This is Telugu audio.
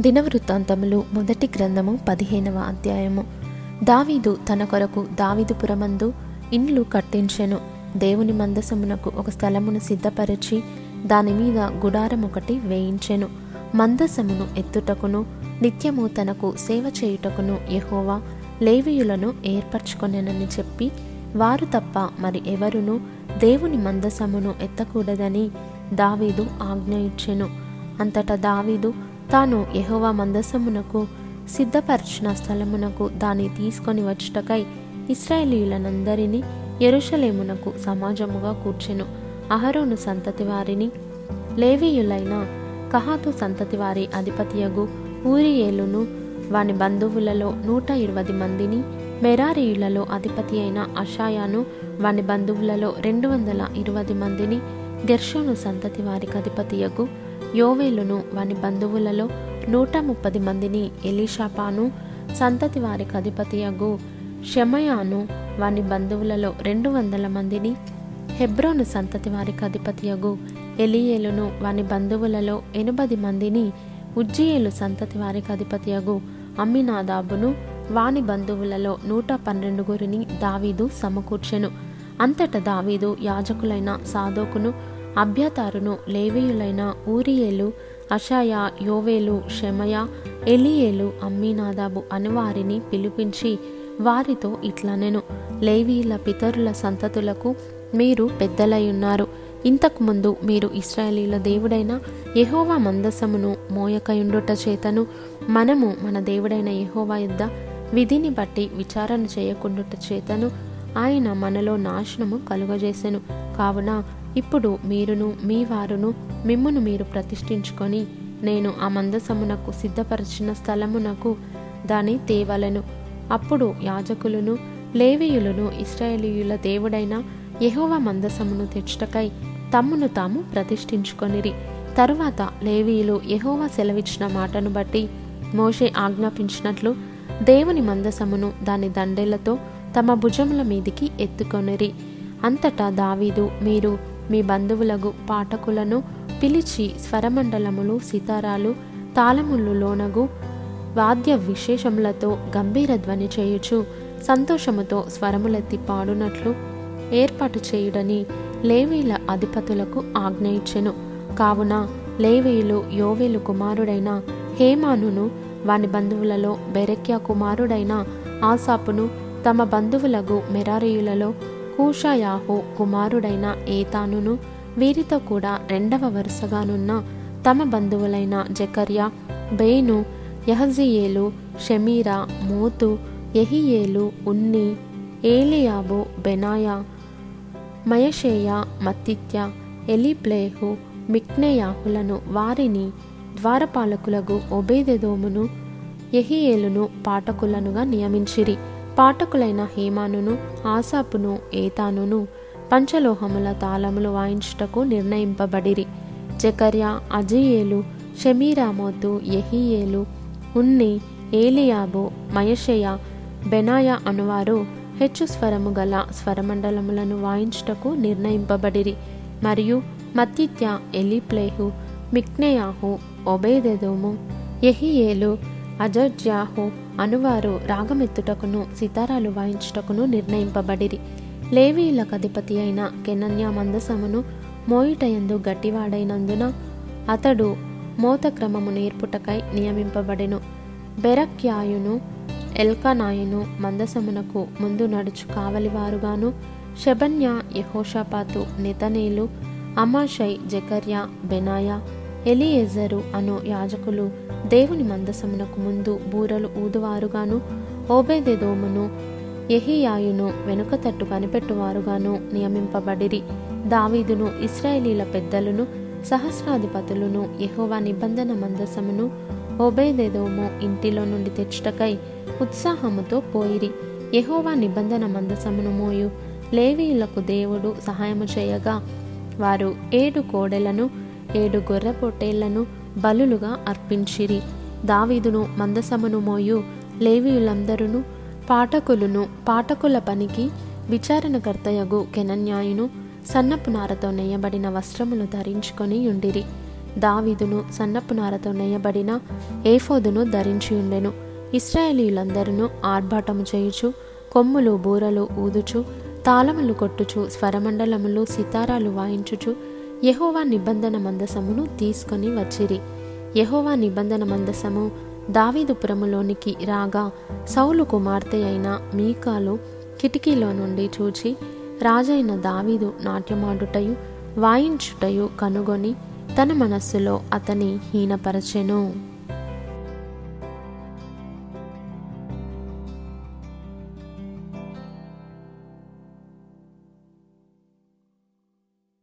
దినవృత్తాంతములు మొదటి గ్రంథము పదిహేనవ అధ్యాయము. దావీదు తన కొరకు దావీదుపురమందు ఇండ్లు కట్టించెను. దేవుని మందసమునకు ఒక స్థలమును సిద్ధపరచి దాని మీద గుడారం ఒకటి వేయించెను. మందసమును ఎత్తుటకును నిత్యము తనకు సేవ చేయుటకును యహోవా లేవీయులను ఏర్పరచుకొనెనని చెప్పి వారు తప్ప మరి ఎవరును దేవుని మందసమును ఎత్తకూడదని దావీదు ఆజ్ఞ ఇచ్చెను. అంతటా దావీదు తాను యహోవా మందసమునకు సిద్ధపరిచిన స్థలమునకు దాన్ని తీసుకొని వచ్చుటకై ఇస్రాయేలీయులనందరినీ ఎరుషలేమునకు సమాజముగా కూర్చెను. అహరోను సంతతి వారిని లేవీయులైన కహాతు సంతతి వారి అధిపతియగు ఊరియేలును వాని బంధువులలో నూట ఇరవై మందిని మెరారీయులలో అధిపతి అయిన అషాయాను వాని బంధువులలో రెండు వందల ఇరవై మందిని గెర్షోను సంతతి వారికి అధిపతియగు యోవేలును వాని బంధువులలో నూట ముప్పది మందిని ఎలీషాపాను సంతతి వారికి అధిపతియగు షమయాను వాని బంధువులలో రెండు వందల మందిని హెబ్రోను సంతతి వారికి అధిపతియగు ఎలియేలును వాని బంధువులలో ఎనభది మందిని ఉజ్జియేలు సంతతి వారికి అధిపతియగు అమ్మినాదాబును వాని బంధువులలో నూట పన్నెండుగురిని దావీదు సమకూర్చెను. అంతట దావీదు యాజకులైన సాదోకును అభ్యతారును లేవీయులైన ఊరియేలు అషాయ యోవేలు షెమయ ఎలియేలు అమ్మీనాదాబు అని వారిని పిలిపించి వారితో ఇట్లనెను లేవీయుల పితరుల సంతతులకు మీరు పెద్దలై ఉన్నారు. ఇంతకుముందు మీరు ఇస్రాయేలీల దేవుడైన యహోవా మందసమును మోయకయుండుట చేతను మనము మన దేవుడైన యహోవా యుద్ధ విధిని బట్టి విచారణ చేయకుండుట చేతను ఆయన మనలో నాశనము కలుగజేసెను. కావున ఇప్పుడు మీరును మీ వారును మిమ్మును మీరు ప్రతిష్ఠించుకొని నేను ఆ మందసమునకు సిద్ధపరిచిన స్థలమునకు దాని తేవలను. అప్పుడు యాజకులను లేవీయులను ఇస్రాయేలీయుల దేవుడైన యహోవ మందసమును తెచ్చుటకై తమ్మును తాము ప్రతిష్ఠించుకొనిరి. తరువాత లేవీయులు యెహోవా సెలవిచ్చిన మాటను బట్టి మోషే ఆజ్ఞాపించినట్లు దేవుని మందసమును దాని దండేలతో తమ భుజముల మీదికి ఎత్తుకొనిరి. అంతటా దావీదు మీరు మీ బంధువులకు పాఠకులను పిలిచి స్వరమండలములు సితారాలు తాళములు లోనగు వాద్య విశేషములతో గంభీర ధ్వని చేయుచు సంతోషముతో స్వరములెత్తి పాడునట్లు ఏర్పాటు చేయుడని లేవీల అధిపతులకు ఆజ్ఞ ఇచ్చెను. కావున లేవీయులు యోవేలు కుమారుడైన హేమానును వాని బంధువులలో బెరెక్యా కుమారుడైన ఆసాపును తమ బంధువులకు మెరారీయులలో కూషయాహో కుమారుడైన ఏతానును వీరితో కూడా రెండవ వరుసగానున్న తమ బంధువులైన జకర్యా బేను యహజియేలు షమీరా మోతు ఎహియేలు ఉన్ని ఏలియాబు బెనాయా మయషేయ మత్తిత్య ఎలిప్లేహు మిక్నేయాహులను వారిని ద్వారపాలకులకు ఒబేదెదోమును ఎహియేలును పాఠకులనుగా నియమించిరి. పాఠకులైన హేమానును ఆసాపును ఏతానును పంచలోహముల తాళములు వాయించుటకు నిర్ణయింపబడిరి. జకర్య అజయేలు షమీరామోతు యహియేలు ఉన్ని ఏలియాబు మయషయ బెనాయ అనువారు హెచ్చు స్వరము గల స్వరమండలములను వాయించుటకు నిర్ణయింపబడిరి. మరియు మత్తిత్య ఎలిప్లేహు మిక్నేయాహు ఒబేదెదోము యహియేలు అజర్జ్యాహు అనువారు రాగమెత్తుటకును సితారాలు వాయించుటకును నిర్ణయింపబడిరి. లేవీయులకు అధిపతి అయిన కెనన్యా మందసమును మోయిటయందు గట్టివాడైనందున అతడు మోతక్రమము నేర్పుటకై నియమింపబడెను. బెరక్యాయును ఎల్కనాయును మందసమునకు ముందు నడుచు కావలివారుగాను షబన్య యహోషాపాతు నితనేలు అమాషై జకర్య బెనాయా ఎలియెజరు అను యాజకులు దేవుని మందసమునకు ముందు బూరలు ఊదువారుగాను ఓబేదెదోమును ఎహియాయును వెనుక తట్టు కనిపెట్టువారుగాను నియమింపబడిరి. దావీదును ఇస్రాయేలీల పెద్దలను సహస్రాధిపతులను యహోవా నిబంధన మందసమును ఓబేదెదోము ఇంటిలో నుండి తెచ్చుటకై ఉత్సాహముతో పోయిరి. యహోవా నిబంధన మందసమును మోయు లేవీయులకు దేవుడు సహాయము చేయగా వారు ఏడు కోడెలను ఏడు గొర్రె పొట్టేళ్ళను బలులుగా అర్పించిరి. దావీదును మందసమును మోయు లేవీయులందరూ పాఠకులను పాఠకుల పనికి విచారణకర్తయగు కెనన్యాయును సన్నపు నారతో నేయబడిన వస్త్రములు ధరించుకొని ఉండిరి. దావీదును సన్నపు నారతో నేయబడిన ఏఫోదును ధరించి ఉండెను. ఇస్రాయేలీలందరూ ఆర్భాటము చేయుచు కొమ్ములు బూరలు ఊదుచు తాళములు కొట్టుచు స్వరమండలములు సితారాలు వాయించుచు యహోవా నిబంధన మందసమును తీసుకొని వచ్చిరి. యహోవా నిబంధన మందసము దావీదుపురములోనికి రాగా సౌలు కుమార్తె అయిన మీకాలు కిటికీలో నుండి చూచి రాజైన దావీదు నాట్యమాడుటయు వాయించుటయు కనుగొని తన మనస్సులో అతని హీనపరచెను.